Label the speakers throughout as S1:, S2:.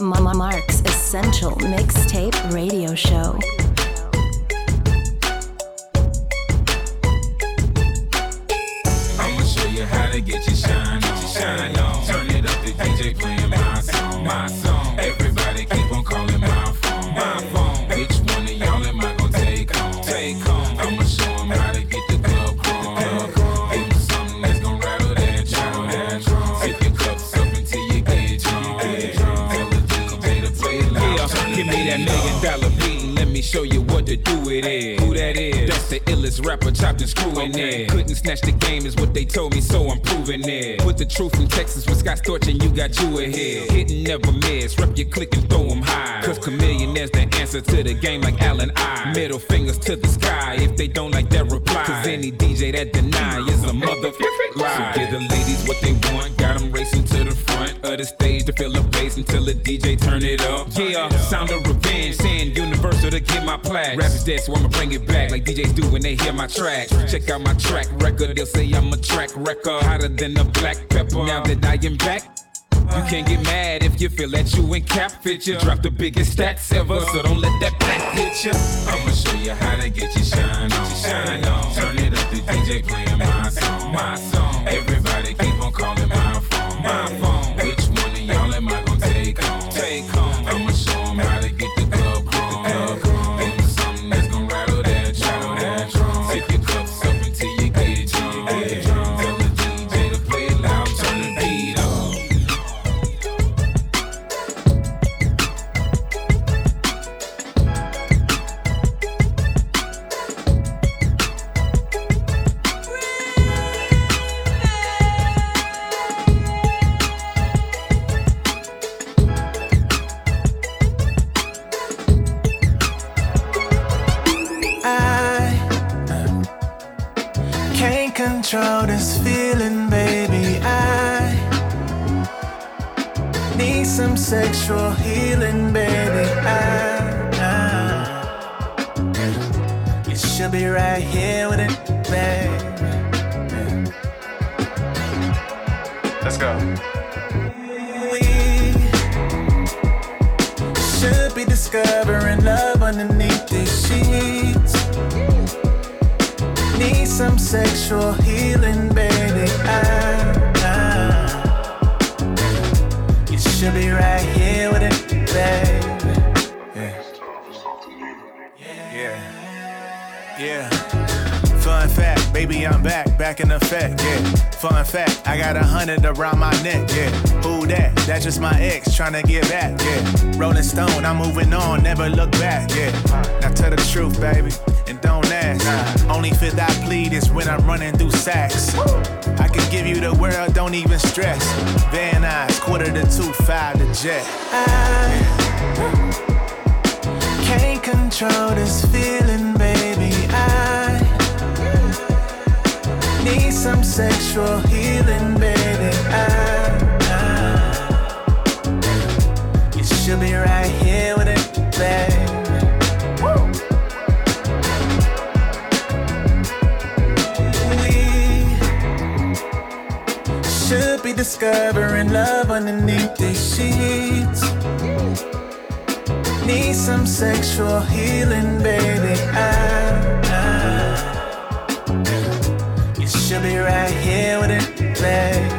S1: Mama Mark's Essential Mixtape Radio Show.
S2: I'ma show you how to get your shine
S3: do it. Who that is? That's the illest rapper chopped and screwing it. Couldn't snatch the game is what they told me, so I'm proving it. Put the truth in Texas with Scott Storch and you got you ahead. Hitting never miss, rep your click and throw 'em high. Cause chameleon is the answer to the game like Allen I. Middle fingers to the sky if they don't like that reply. Cause any DJ that deny is a motherfucking lie. So give the ladies what they want, got 'em racing to the front of the stage to feel the bass until the DJ turn it up. Yeah, sound of revenge, saying universal to get my plaque. Rap is dead, so I'ma bring it back like DJs do when they hear my track. Check out my track record, they'll say I'm a track record, hotter than a black pepper. Now that I am back. You can't get mad if you feel that you ain't cap fit you. Drop the biggest stats ever, so don't let that black hit you.
S2: I'ma show you how to get your shine on. Shine on. Turn it up, the DJ playing my song. My song.
S4: Trying to get back, yeah. Rolling Stone, I'm moving on, never look back, yeah. Now tell the truth, baby, and don't ask. Only fit I plead is when I'm running through sacks. I can give you the world, don't even stress. Van Nuys, quarter to two, five to jet. I can't control this feeling, baby. I need some sexual healing, be right here with it, baby. We should be discovering love underneath these sheets. Need some sexual healing, baby. I, I, you should be right here with it, baby.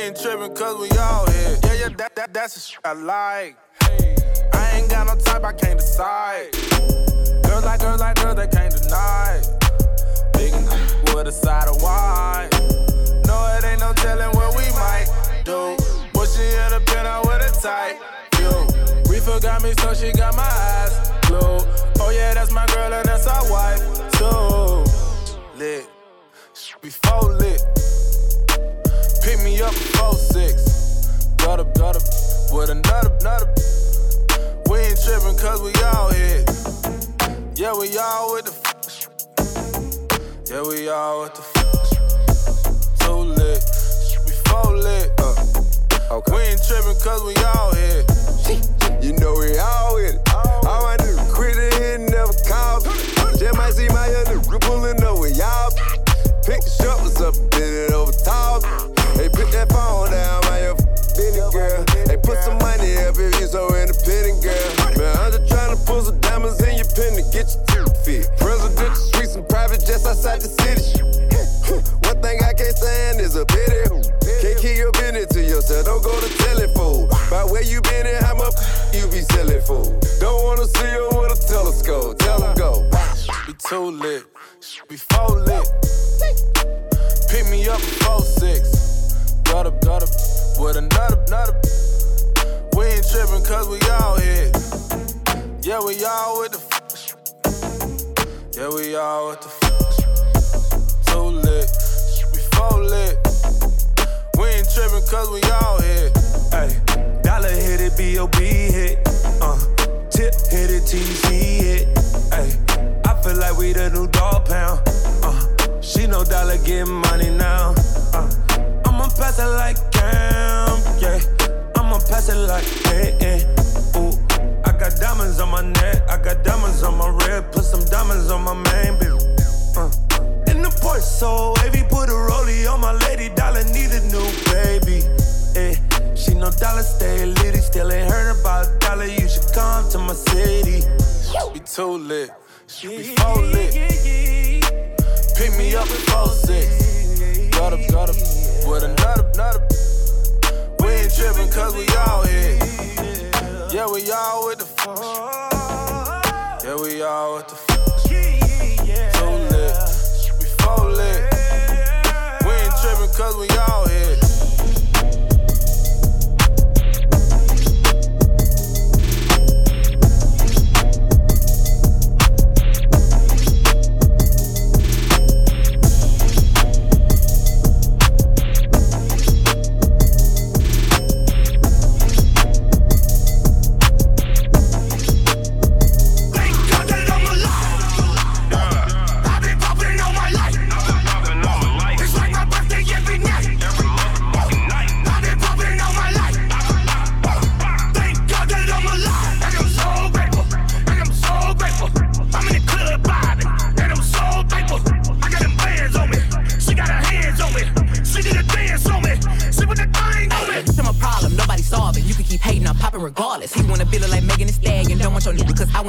S5: Ain't
S6: tripping cause we all hit. Yeah, yeah, that, that, that's the shit I like. I ain't got no type, I can't decide. Girls like girls like girls, they can't deny. Big with a side of wine. No, it ain't no telling what we might do. Pushing in the pen out with a tight view. Reefer got me, so she got my eyes glued. Oh yeah, that's my girl and that's our wife too. Lit, before lit. Pick me up before six. Got up, got up with another, another. We ain't tripping cause we all hit. Yeah, we all with the f- Yeah, we all with the f- Too lit, before lit. Uh. Okay. We ain't tripping cause we all hit.
S7: You know we all with it. All my niggas quit it here, never call. Just might see my young nigga pulling up with y'all. Pick the shovels up, bend it over top. Put that phone down, my your Benny girl. Hey, put some money up if you so independent, girl. Man, I'm just trying to pull some diamonds in your pen to get your teeth fit. Presidential suites and private jets outside the city. One thing I can't stand is a pity. Can't keep your business to yourself. Don't go to telling fool. By where you been and how much you be selling fool. Don't wanna see you with a telescope. Tell 'em go.
S6: Be too lit, before lit. Pick me up before six. Got up with another, another. We ain't tripping cause we all hit. Yeah, we all with the f- Yeah, we all with the f- Too lit, before lit. We ain't tripping cause we all hit.
S8: Ay, dollar hit it, B.O.B. hit. Uh, tip hit it, TC hit. Ay, I feel like we the new dog pound. Uh, she no dollar getting money now. Uh, pass it like Cam, yeah. I'ma pass it like, eh, eh. Ooh, I got diamonds on my neck, I got diamonds on my rib. Put some diamonds on my main bitch. Uh, in the Porsche, so wavy, put a rollie on my lady. Dollar need a new baby. Eh, she know dollar stay litty, still ain't heard about dollar. You should come to my city.
S6: Be too lit, before lit. Pick me up before six. Got up, got up with another, another. We ain't tripping cause we all here. Yeah, we all with the f- Yeah, we all with the f- Too lit, before lit. We ain't tripping cause we all hit.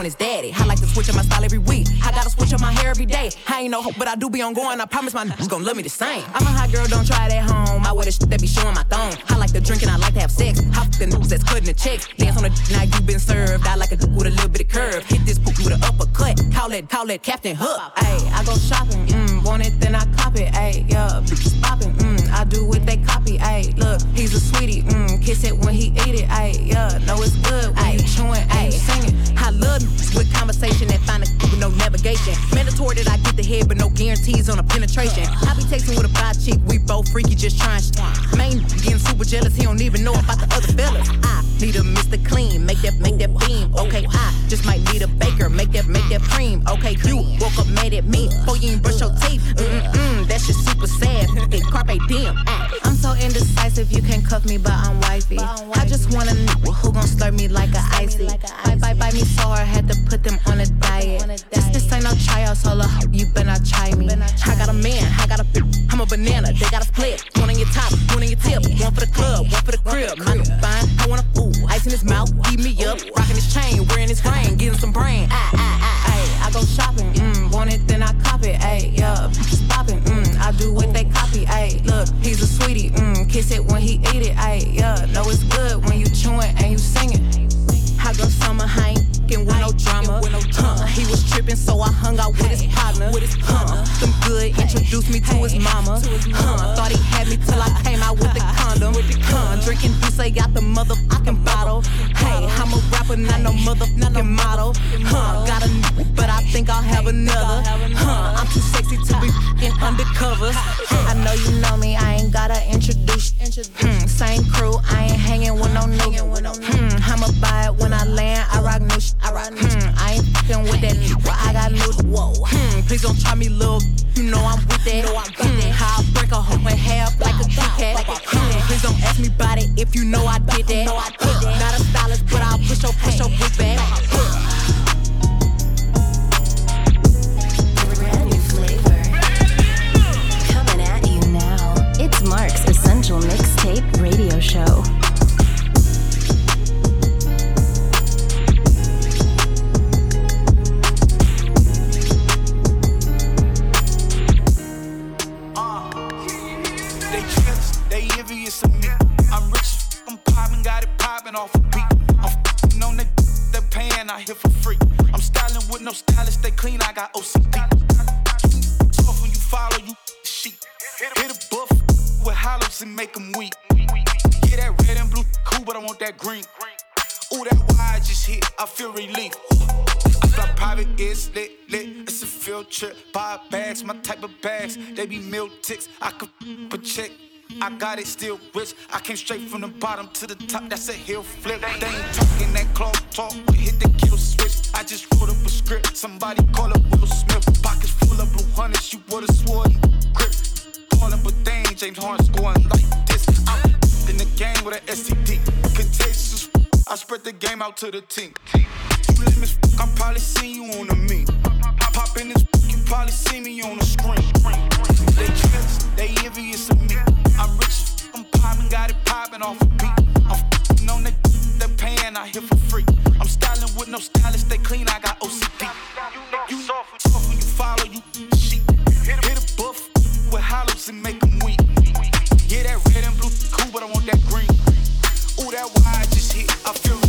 S9: I his daddy. I like to switch up my style every week. I gotta switch up my hair every day. I ain't no hope, but I do be on going. I promise my niggas gon' love me the same. I'm a hot girl, don't try it at home. I wear the shit that be showing my thumb. to drink and I like to have sex. Hop the news that's cutting the checks. Dance on the d- now you been served. I like a a d- with a little bit of curve. Hit this poop with an uppercut. Call it, call it Captain Hook. Ayy, I go shopping. Mm, want it, then I cop it. Ayy, yeah, bitches popping. Mm, I do what they copy. Look, he's a sweetie. Mm, kiss it when he eat it. Ayy, yeah, know it's good when you chewing. Ayy, singing. I love with conversation that find a navigation. Mandatory that I get the head, but no guarantees on a penetration. I be texting with a bi chick, we both freaky, just trying. Main getting super jealous, he don't even know about the other fellas. I need a Mr. Clean, make that, make that beam. Okay, I just might need a baker, make that, make that cream. Okay, you woke up mad at me, before you ain't brush your teeth. Mm-mm, that shit super sad. It carpe diem. Ah. I'm so indecisive, you can cuff me, but I'm wifey. I just wanna know who gon' slurp me like a icy. Bite, bite, bite me so hard, had to put them on a diet. This, this ain't no tryout, solo. You better not try me. I got a man, I got a bitch. I'm a banana, they got a split. One on your top, one on your tip. One for the club, one for the crib. Mine fine, I want a fool. Ice in his mouth, eat me up. Rocking his chain, wearing his ring, getting some brain. Ah, ah, ah, ayy. I go shopping, mm, want it, then I cop it, ayy, yeah. Popping, mm, I do what they copy, ayy. Look, he's a sweetie, mm, kiss it when he eat it, ayy, yeah. Know it's good when you chewing and you singing. Was tripping, so I hung out with his partner. Huh, them good introduced me to his mama. Huh, thought he had me till I came out with the condom. Huh, drinking Douce out the motherfucking bottle. Hey, I'm a rapper, not no motherfucking model. Huh, got a n- but I think I'll have another. Huh, I'm too sexy to be in undercover. I know you know me, I ain't gotta introduce. Hmm, same crew, I ain't hanging with no nigga. Hmm, I'ma buy it when I land, I rock new shit. Hmm, I ain't fucking with that I got new. Whoa. Hmm, please don't try me, little. You know I'm with that. Hmm, how I break a hoe in half like a Kit Kat. Hmm, please don't ask me about it if you know I did that. Huh, Not a stylist, but I'll push your push your back.
S1: Brand new flavor. Coming at you now. It's Mark's Essential Mixtape Radio Show.
S10: I here for free. I'm styling with no stylist, they clean, I got OCD. Tough when you follow, you sheep. Hit a buff with hollows and make them weak. Yeah, that red and blue cool, but I want that green. Ooh, that wide just hit, I feel relief. I fly private, it's lit, lit. It's a field trip. Buy bags, my type of bags. They be meal ticks. I could but check. I got it still rich. I came straight from the bottom to the top. That's a hill flip. They ain't talking that cloth talk. We hit the kill switch. I just wrote up a script. Somebody call up Will Smith. Pockets full of blue hundreds. You would've sworn grip. Ballin', but they ain't James Harden scoring like this. I'm in the game with an STD. Contagious. I spread the game out to the team. You limits, I'm probably seen you on the meme. Pop in this, probably see me on the screen. They jealous, they envious of me. I'm rich, I'm poppin', got it poppin' off a beat. I'm f***ing on that, they payin', I here for free. I'm styling with no stylist, they clean, I got OCD. You soft when you follow, you sheep. Hit a buff with hollows and make them weak. Yeah, that red and blue cool, but I want that green. Ooh, that wide just hit, I feel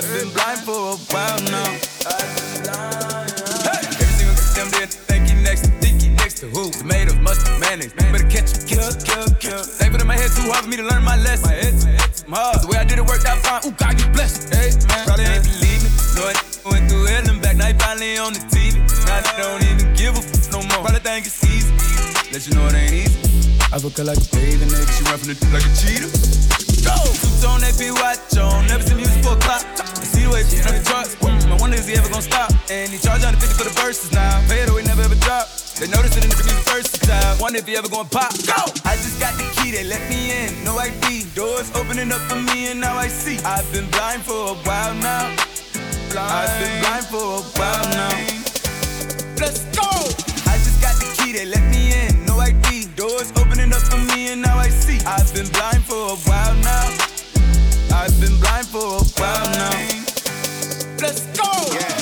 S8: I've been blind for a while now. Hey! Every single damn day, think you next to think you next to who? Tomatoes, mustard, mayonnaise. Better catch you, kill, kill, kill. Put in my head too hard for me to learn my lesson. My head, my head too hard. The way I did it worked out fine. Ooh, God, you blessed. Hey, man, probably ain't believe me. No, I went through hell and back. Now he finally on the TV. Now they don't even give a f- no more. Probably think it's easy. Let you know it ain't easy. I look like a bathing nigga. She run from the like a cheetah. Go! Two tone AP watch on. Freeway, just running trucks.
S11: No wonder is he ever gonna stop. And he charge 150 for the verses now. Pay it or away, never ever drop. They notice it in the music first time. Wonder if he ever gonna pop. Go! I just got the key, they let me in. No ID. Doors opening up for me, and now I see. I've been blind for a while now. Blind. I've been blind for a while now. Let's go! I just got the key, they let me in. No ID. Doors opening up for me, and now I see. I've been blind for a while now. I've been blind for a while now. Let's go! Let's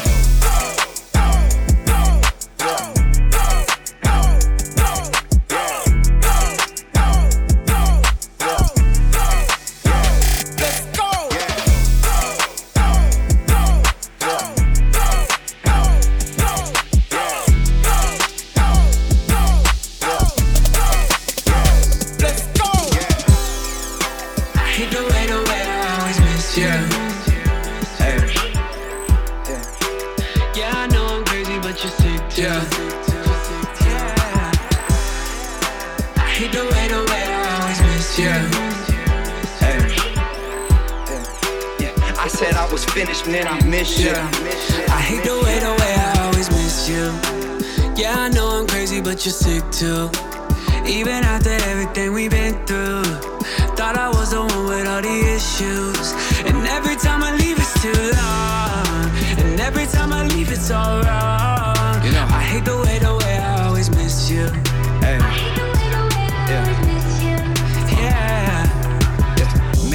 S12: finished, and then I missed you.
S13: I hate the way, the way I always miss you. Yeah, I know I'm crazy, but you're sick too. Even after everything we've been through, thought I was the one with all the issues. And every time I leave, it's too long. And every time I leave, it's all wrong.
S12: You know.
S13: I hate the way, the way I always miss you.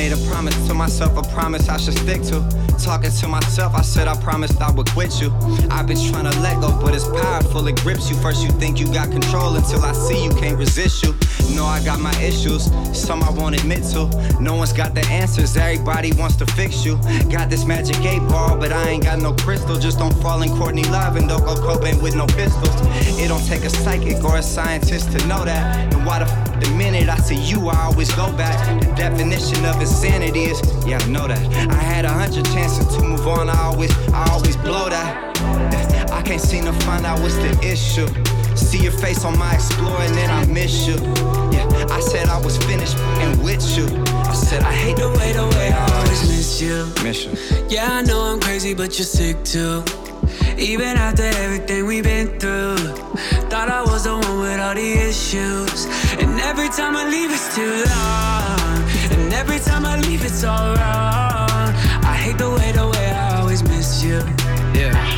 S12: Made a promise to myself, a promise I should stick to. Talking to myself, I said I promised I would quit you. I've been trying to let go, but it's powerful, it grips you. First, you think you got control until I see you can't resist you. Know I got my issues, some I won't admit to. No one's got the answers, everybody wants to fix you. Got this magic eight ball, but I ain't got no crystal. Just don't fall in Courtney Love and don't go Cobain with no pistols. It don't take a psychic or a scientist to know that. And why the f- the minute I see you, I always go back. The definition of insanity is, yeah, I know that. I had a hundred chances to move on, I always, I always blow that. I can't seem to find out what's the issue. See your face on my Explorer and then I miss you. Yeah, I said I was finished and with you. I said I hate
S13: The way, the way I always miss you.
S12: miss you.
S13: Yeah, I know I'm crazy, but you're sick too. Even after everything we've been through, thought I was the one with all the issues. And every time I leave, it's too long. Every time I leave, it's all wrong. I hate the way, the way I always miss you.
S12: Yeah.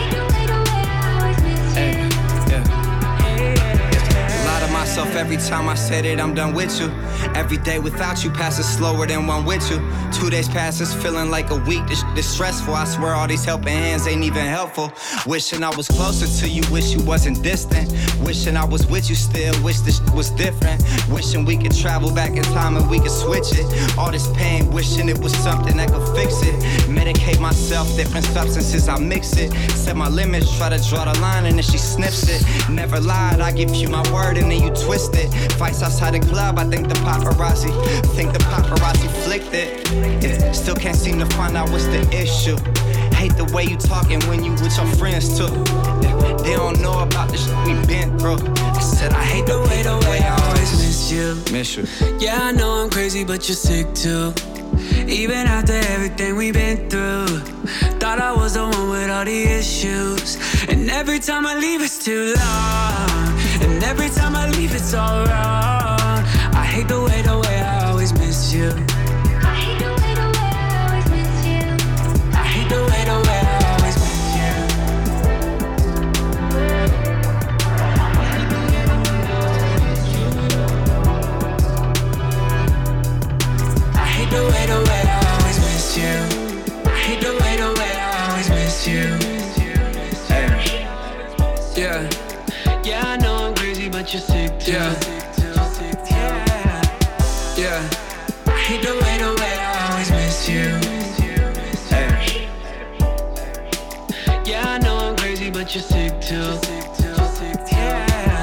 S12: Myself every time I said it, I'm done with you. Every day without you passes slower than one with you. Two days passes feeling like a week. This is stressful. I swear all these helping hands ain't even helpful. Wishing I was closer to you, wish you wasn't distant. Wishing I was with you still, wish this was different. Wishing we could travel back in time and we could switch it. All this pain, wishing it was something that could fix it. Medicate myself, different substances, I mix it. Set my limits, try to draw the line and then she snips it. Never lied, I give you my word and then you twist it. Fights outside the club, I think the paparazzi, think the paparazzi flicked it. Yeah, still can't seem to find out what's the issue. Hate the way you talking when you with your friends too. Yeah, they don't know about the shit we been through. I said I hate the way, the way I always
S13: miss you.
S12: Miss you.
S13: Yeah, I know I'm crazy, but you're sick too. Even after everything we've been through, thought I was the one with all the issues. And every time I leave, it's too long. And every time I leave, it's all wrong. I hate the way, the way I always miss you. I hate the way, the way I always miss you. I hate the way, the way I always miss you. I hate the way, the way I always miss you. I hate the way, the way I always miss you. Yeah. Yeah. I hate the way, the way I always miss you. Yeah, I know I'm crazy, but you're sick too. Yeah.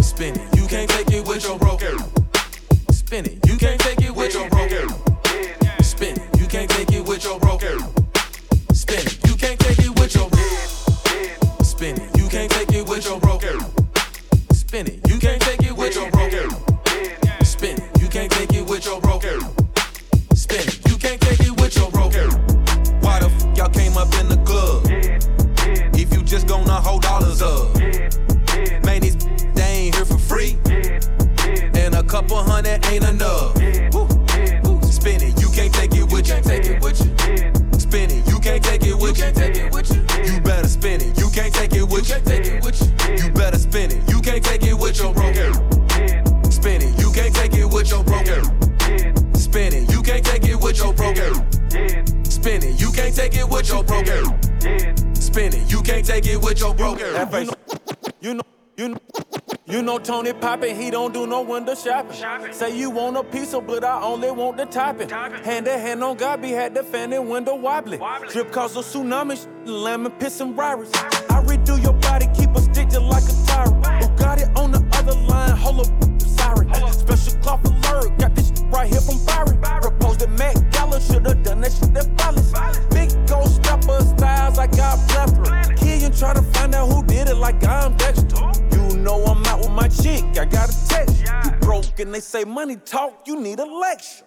S6: Spin it, you can't take it with your broken. Spin it, you can't you
S11: know Tony Poppin', he don't do no window shopping. Say you want a pizza, but I only want the topping. Hand to hand on God, be had the fan and window wobbly. Drip cause a tsunami, sh- lemon piss and virus. I redo your body, keep a stick like a And they say money talk, you need a lecture.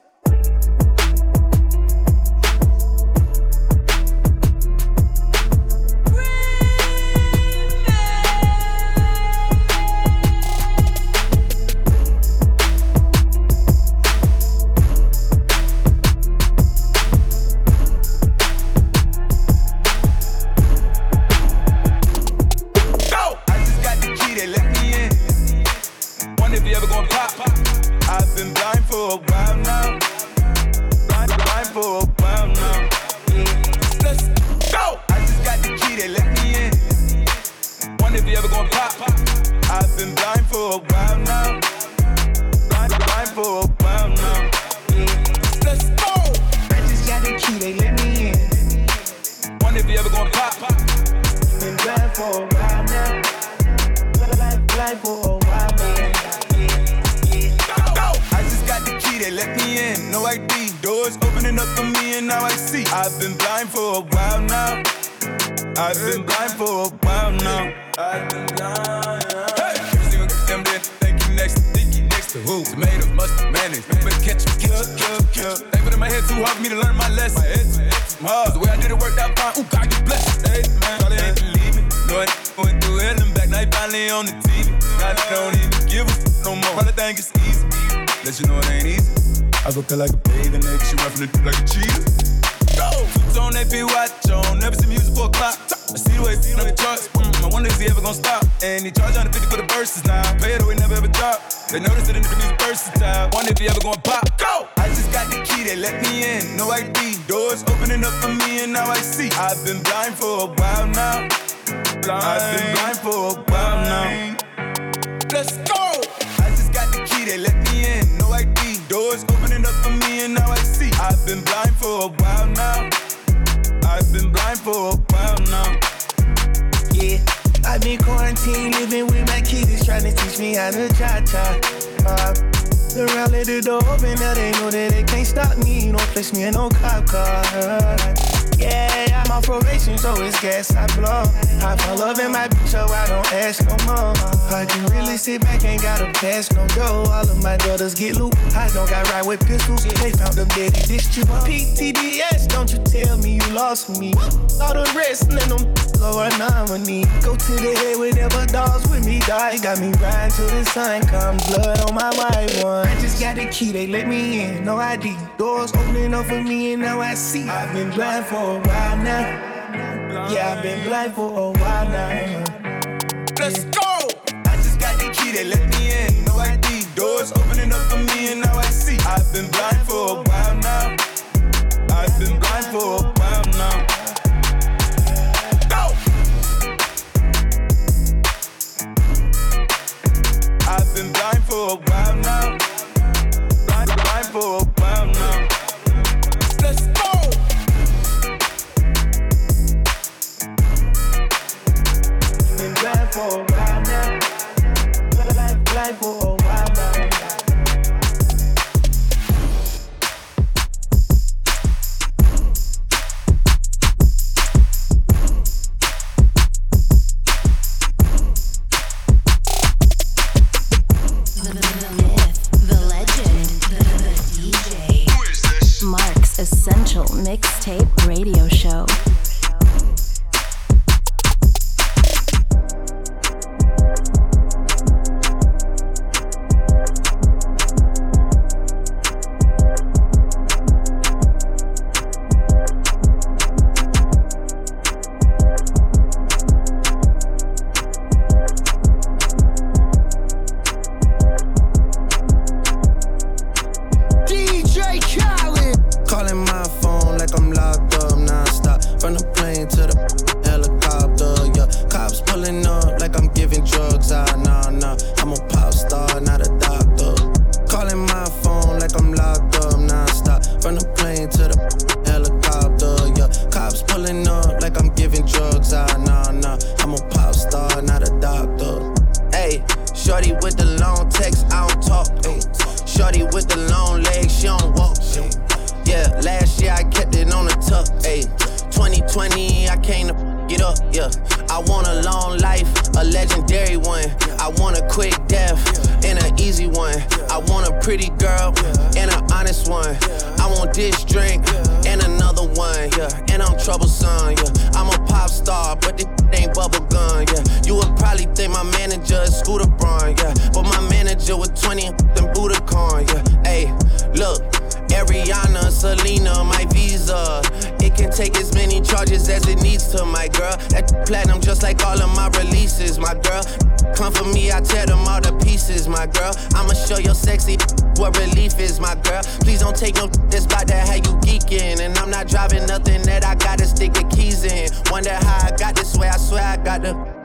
S10: And now I see. I've been blind for a while now. Blind. I've been blind for a while now. Let's go! I just got the key, they let me in. No ID. Doors opening up for me, and now I see. I've been blind for a while now. I've been blind for a while now.
S5: Yeah, I've been quarantined, living with my kids, trying to teach me how to cha cha. Uh, around let the door open, now they know that they can't stop me. Don't place me in no cop car. Yeah, I'm on probation, so it's gas I blow. I fall love in my bitch, so I don't ask no more. I can really sit back, ain't gotta pass no dough. All of my daughters get loot. I don't got right with pistols. They found them dead in this trip. PTDS, don't you tell me you lost me. All the rest, and them lower nominee. Go to the head whenever dogs with me die. Got me riding till the sun comes. Blood on my white one. I just got the key, they let me in. No ID. Doors opening up for me, and now I see. I've been blind for a while now. Yeah, I've been blind for a while now.
S10: Let's go! I just got the key, they let me in. No ID. Doors opening up for me, and now I see. I've been blind for a while now. I've been blind for a while now. Go! I've been blind for a while for while now.
S5: Blind, blind for
S14: But my manager was 20 and Budokan, yeah. Hey, look. Ariana, Selena, my visa. It can take as many charges as it needs to, my girl. That platinum just like all of my releases, my girl. Come for me, I tear them all to pieces, my girl. I'ma show your sexy what relief is, my girl. Please don't take no that's about that how you geeking. And I'm not driving nothing that I gotta stick the keys in. Wonder how I got this way, I swear I got the.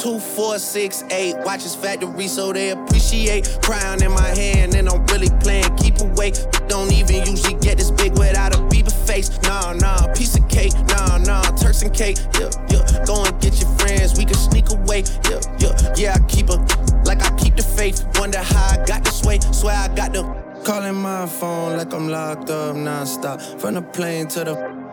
S14: Two, four, six, eight. Watch Watches factory so they appreciate. Crown in my hand and I'm really playing. Keep away. Don't even usually get this big without a Bieber face. Nah, nah, piece of cake. Nah, nah, Turks and cake. Yeah, yeah. Go and get your friends. We can sneak away. Yeah, yeah. Yeah, I keep a like I keep the faith. Wonder how I got this way. Swear I got the.
S15: Calling my phone like I'm locked up nonstop. From the plane to the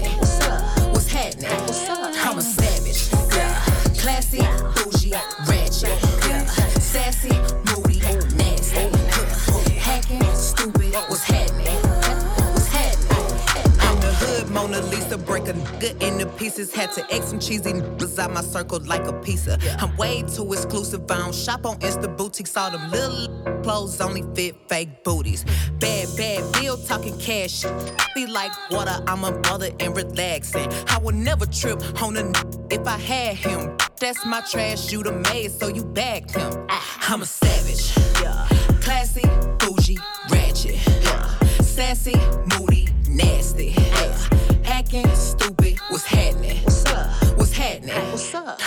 S16: What's up?
S17: What's happening? What's happening? I'm a savage, yeah. Classy, bougie, ratchet, yeah. Sassy, moody, nasty, yeah. Hacking, stupid, what's happening? What's happening?
S9: I'm the hood Mona Lisa, break a nigga into pieces. Had to X some cheesy niggas out my circle like a pizza. I'm way too exclusive. I don't shop on Insta boutiques. All them little clothes only fit fake booties. Bad, bad bill talking cash. Be like water, I'm a mother and relaxing. I would never trip on a n- if I had him. That's my trash, you the maid, so you bagged him. I'm a savage, yeah. Classy, bougie, ratchet. Sassy, moody, nasty. Hacking, stupid, what's happening? What's happening?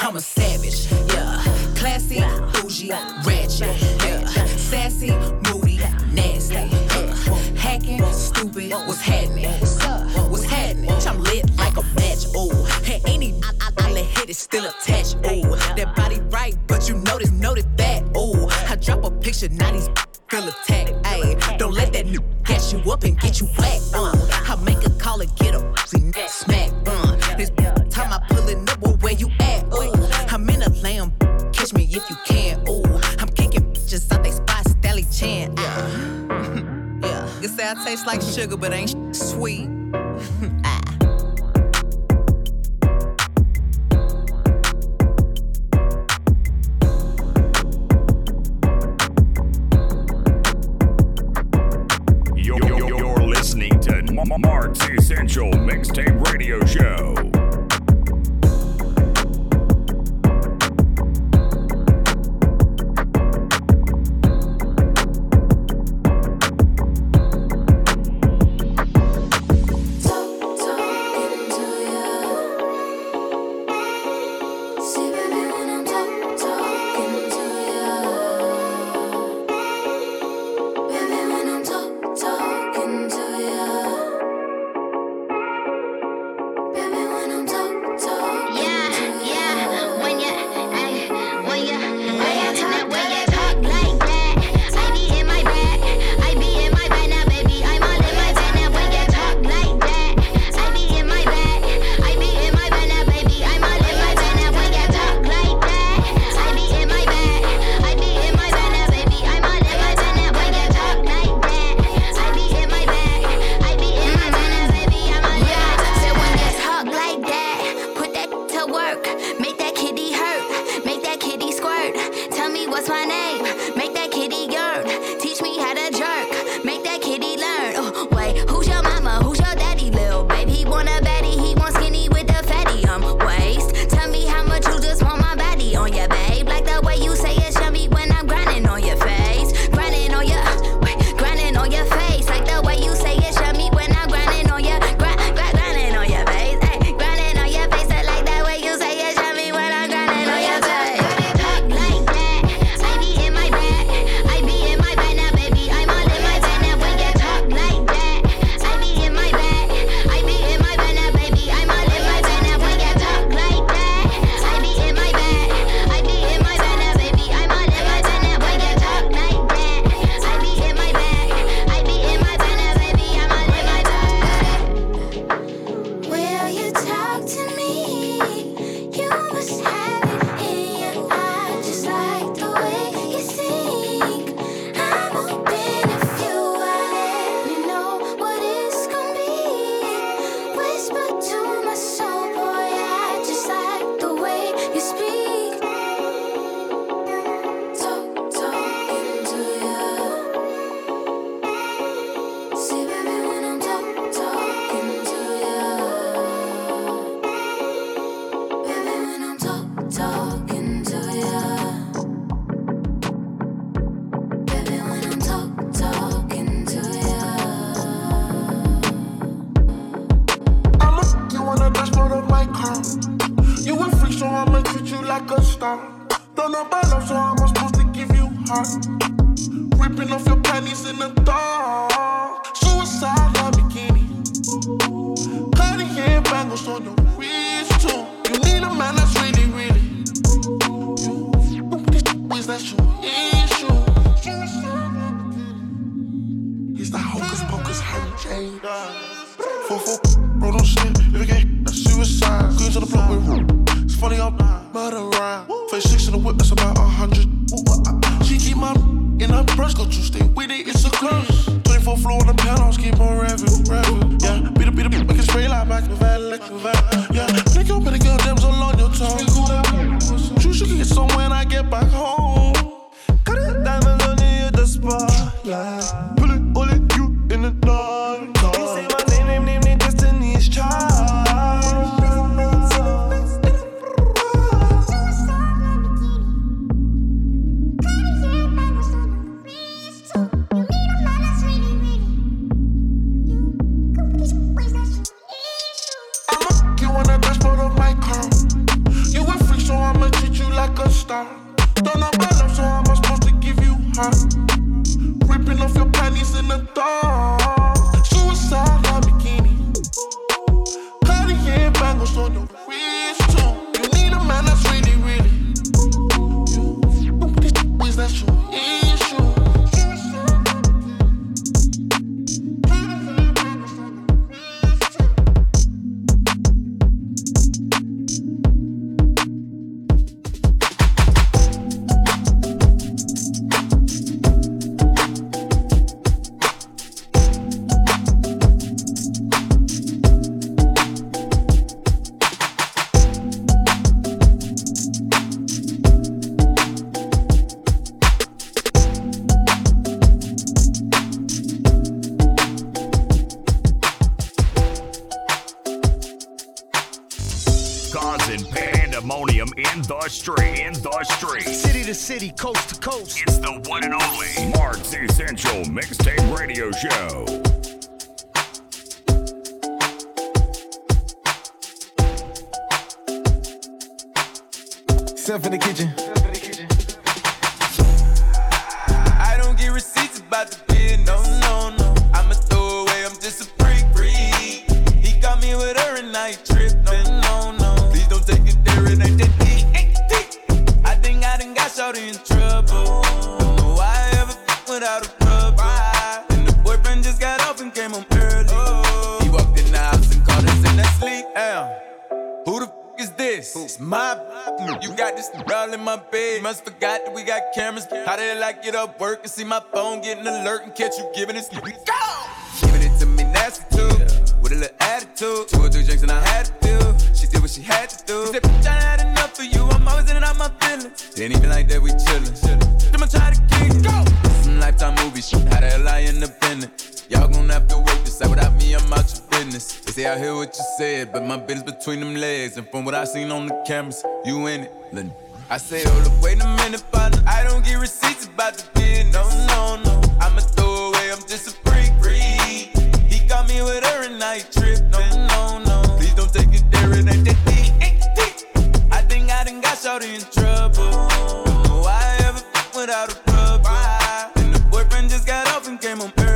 S9: I'm a savage, yeah. Classy, bougie, ratchet, stupid, what's happening? What's happening? I'm lit like a match, ooh. Hey, any I, I, I hit is still attached, ooh. That body right, but you notice, notice that, ooh. I drop a picture, now these feel attacked, ayy. Don't let that new catch you up and get you whacked, uh. I make a call and get a smack, uh. This time I pulling up, where you at, ooh. I'm in a lamb, catch me if you can, ooh. I'm kicking bitches out they spot, Stelly Chan, I taste like sugar, but ain't sweet. ah.
S18: You're listening to Mark's Essential Mixtape Radio
S19: Show. I'm
S15: murder rhyme. Face six in the whip, that's about a hundred. She keep my in her purse, go to stay with it, it's a curse. 24 floor on the penthouse, keep on revving, revving. Yeah, beat up, beat up, make it spray like back to van, like a van. Yeah, make your pretty girl, damn, all on your tongue. True, she can get somewhere when I get back home. Got it, diamonds on you the spotlight.
S18: Causing pandemonium in the street. In the street.
S20: City to city, coast to coast.
S18: It's the one and only Mark's Essential Mixtape Radio Show.
S20: Except in the kitchen.
S11: Get up work and see my phone getting alert and catch you giving it sleep? Go! Giving it to me nasty too. With a little attitude. Two or three drinks and I had to do. She did what she had to do. She said, bitch, I had enough for you. I'm always in and out my feelings. It ain't even like that, we chillin'. Then I try to keep it. Go! Some lifetime movie shit. How the hell I independent? Y'all gon' have to wait. Decide without me, I'm out your business. They say I hear what you said, but my business between them legs. And from what I seen on the cameras, you in it. Listen. I say, oh, hold up, wait a minute, partner. I don't get receipts about the bid. No, no, no. I'm a throwaway, I'm just a freak, freak. He got me with her and I trippin'. No, no, no. Please don't take it there, it ain't that deep. I think I done got shorty in trouble. Don't why I ever without a rubber. And the boyfriend just got off and came home early.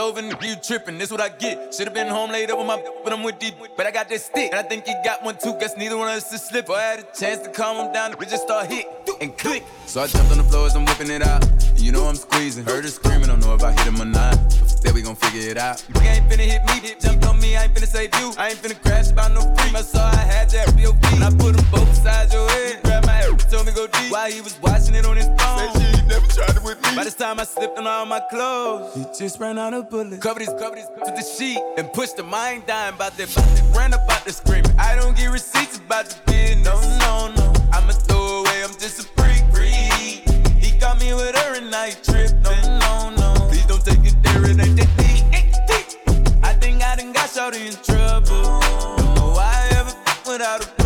S11: Over, and you trippin', this what I get. Should've been home later over my but I'm with deep. But I got this stick, and I think he got one too. Guess neither one of us is slip. I had a chance to calm him down, we just start hit and click. So I jumped on the floor as I'm whipping it out. You know I'm squeezing. Heard her screaming, don't know if I hit him or not. Then we gon' figure it out. You ain't finna hit me, hit jumped on me, I ain't finna save you. I ain't finna crash about no free. I saw I had that real beat. And I put them both sides your head. Grab my hair, told me go deep. While he was watching it on his phone. Said she never tried it with me. By this time I slipped on all my clothes. He just ran out of bullets. Covered his, covered his to the sheet and pushed the mind down about that, about that. Ran about the screaming. I don't get receipts about the business. No, no, no. I'm a throwaway, I'm just a freak, freak. He got me with her and I ain't trippin'. No, no, no. Please I think I done got shorty in trouble. Don't know why I ever without a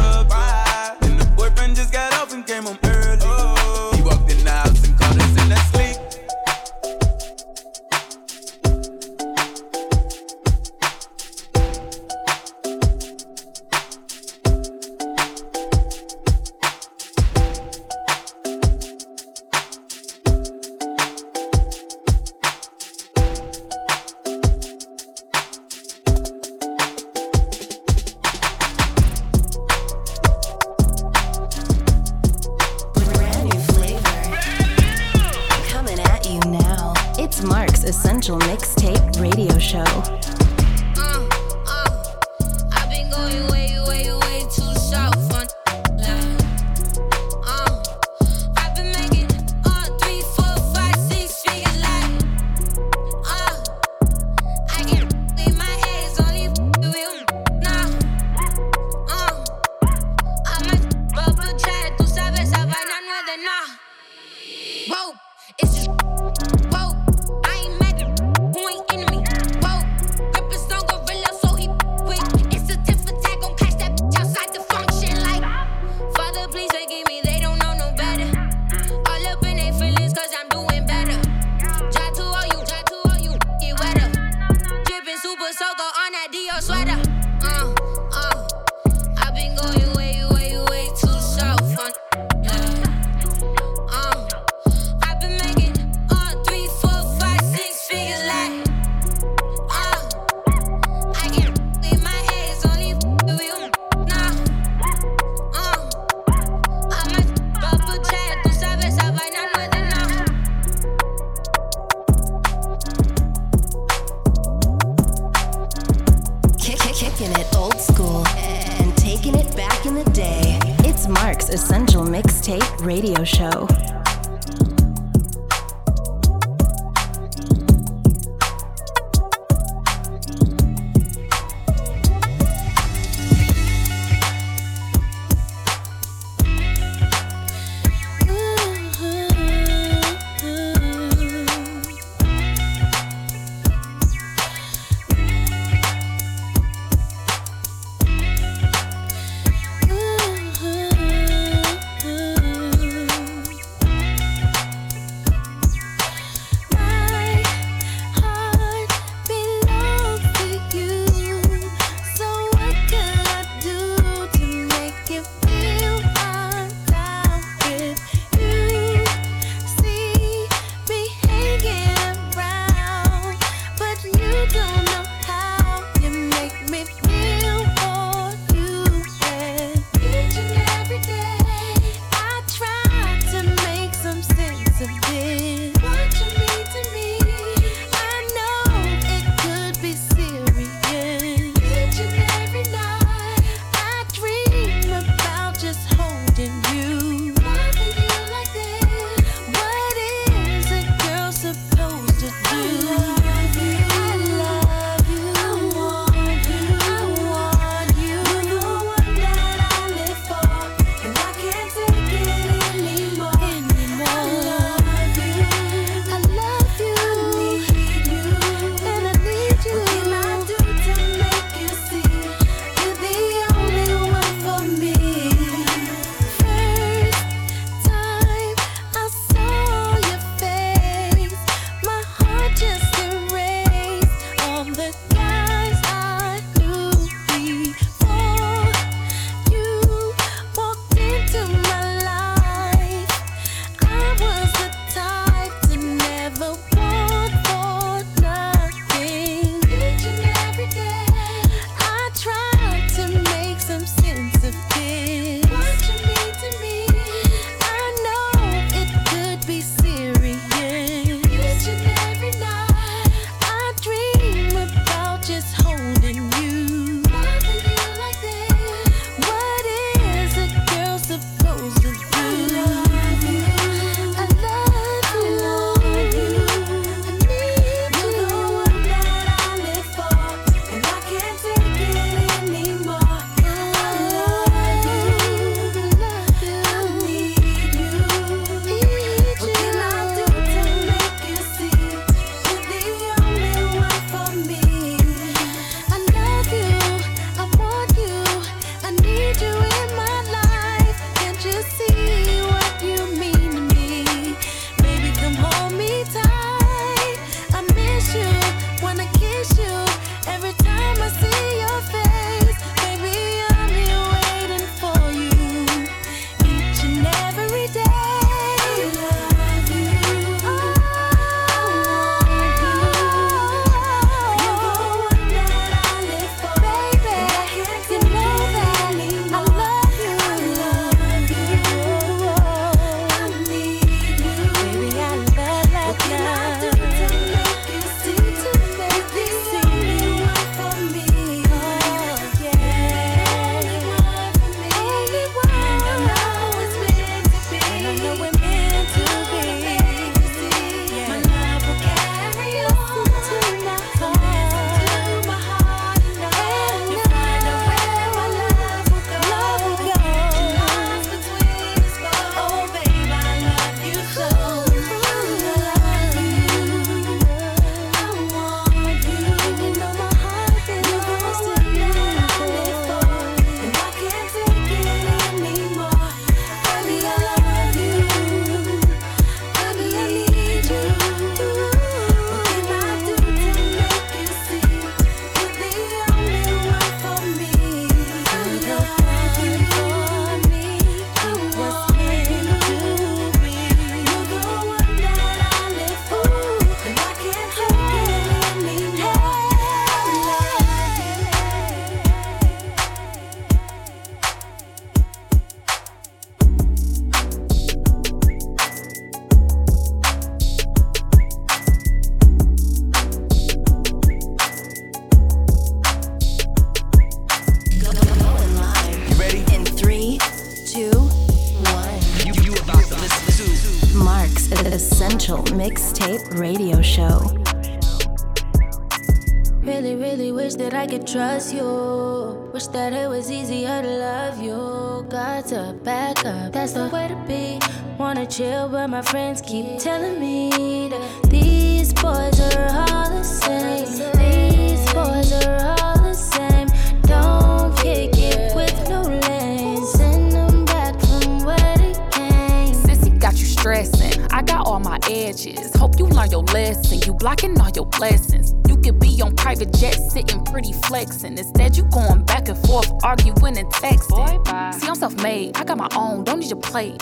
S21: friends keep telling me that these boys are all the same. These boys are all the same. Don't kick it with no lanes. Send them back from where they came.
S22: Sissy got you stressing. I got all my edges. Hope you learn your lesson. You blocking all your blessings. You could be on private jet, sitting pretty flexing. Instead, you going back and forth, arguing and texting. See, I'm self made. I got my own. Don't need your plate.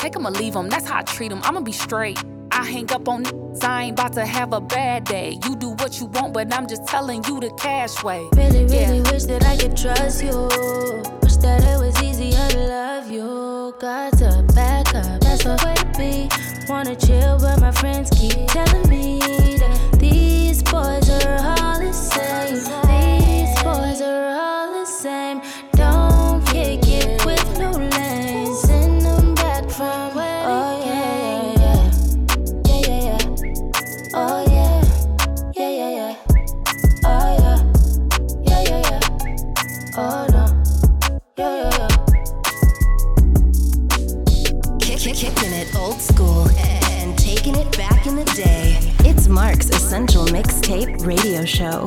S22: Take 'em or leave 'em. That's how I treat 'em. I'ma be straight. I hang up on niggas, I ain't about to have a bad day. You do what you want, but I'm just telling you the cash way.
S21: Really,
S22: Yeah.
S21: really wish that I could trust you. Wish that it was easier to love you. Got to back up, that's the way to be. Wanna chill, but my friends keep telling me that these boys are all the same.
S1: Mark's Essential Mixtape Radio Show.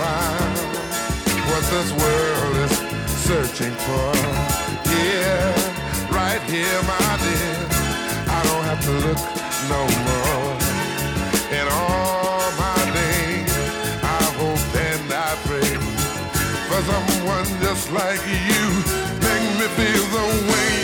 S23: find what this world is searching for. Yeah, right here, my dear. I don't have to look no more. In all my days, I hope and I pray for someone just like you. Make me feel the way.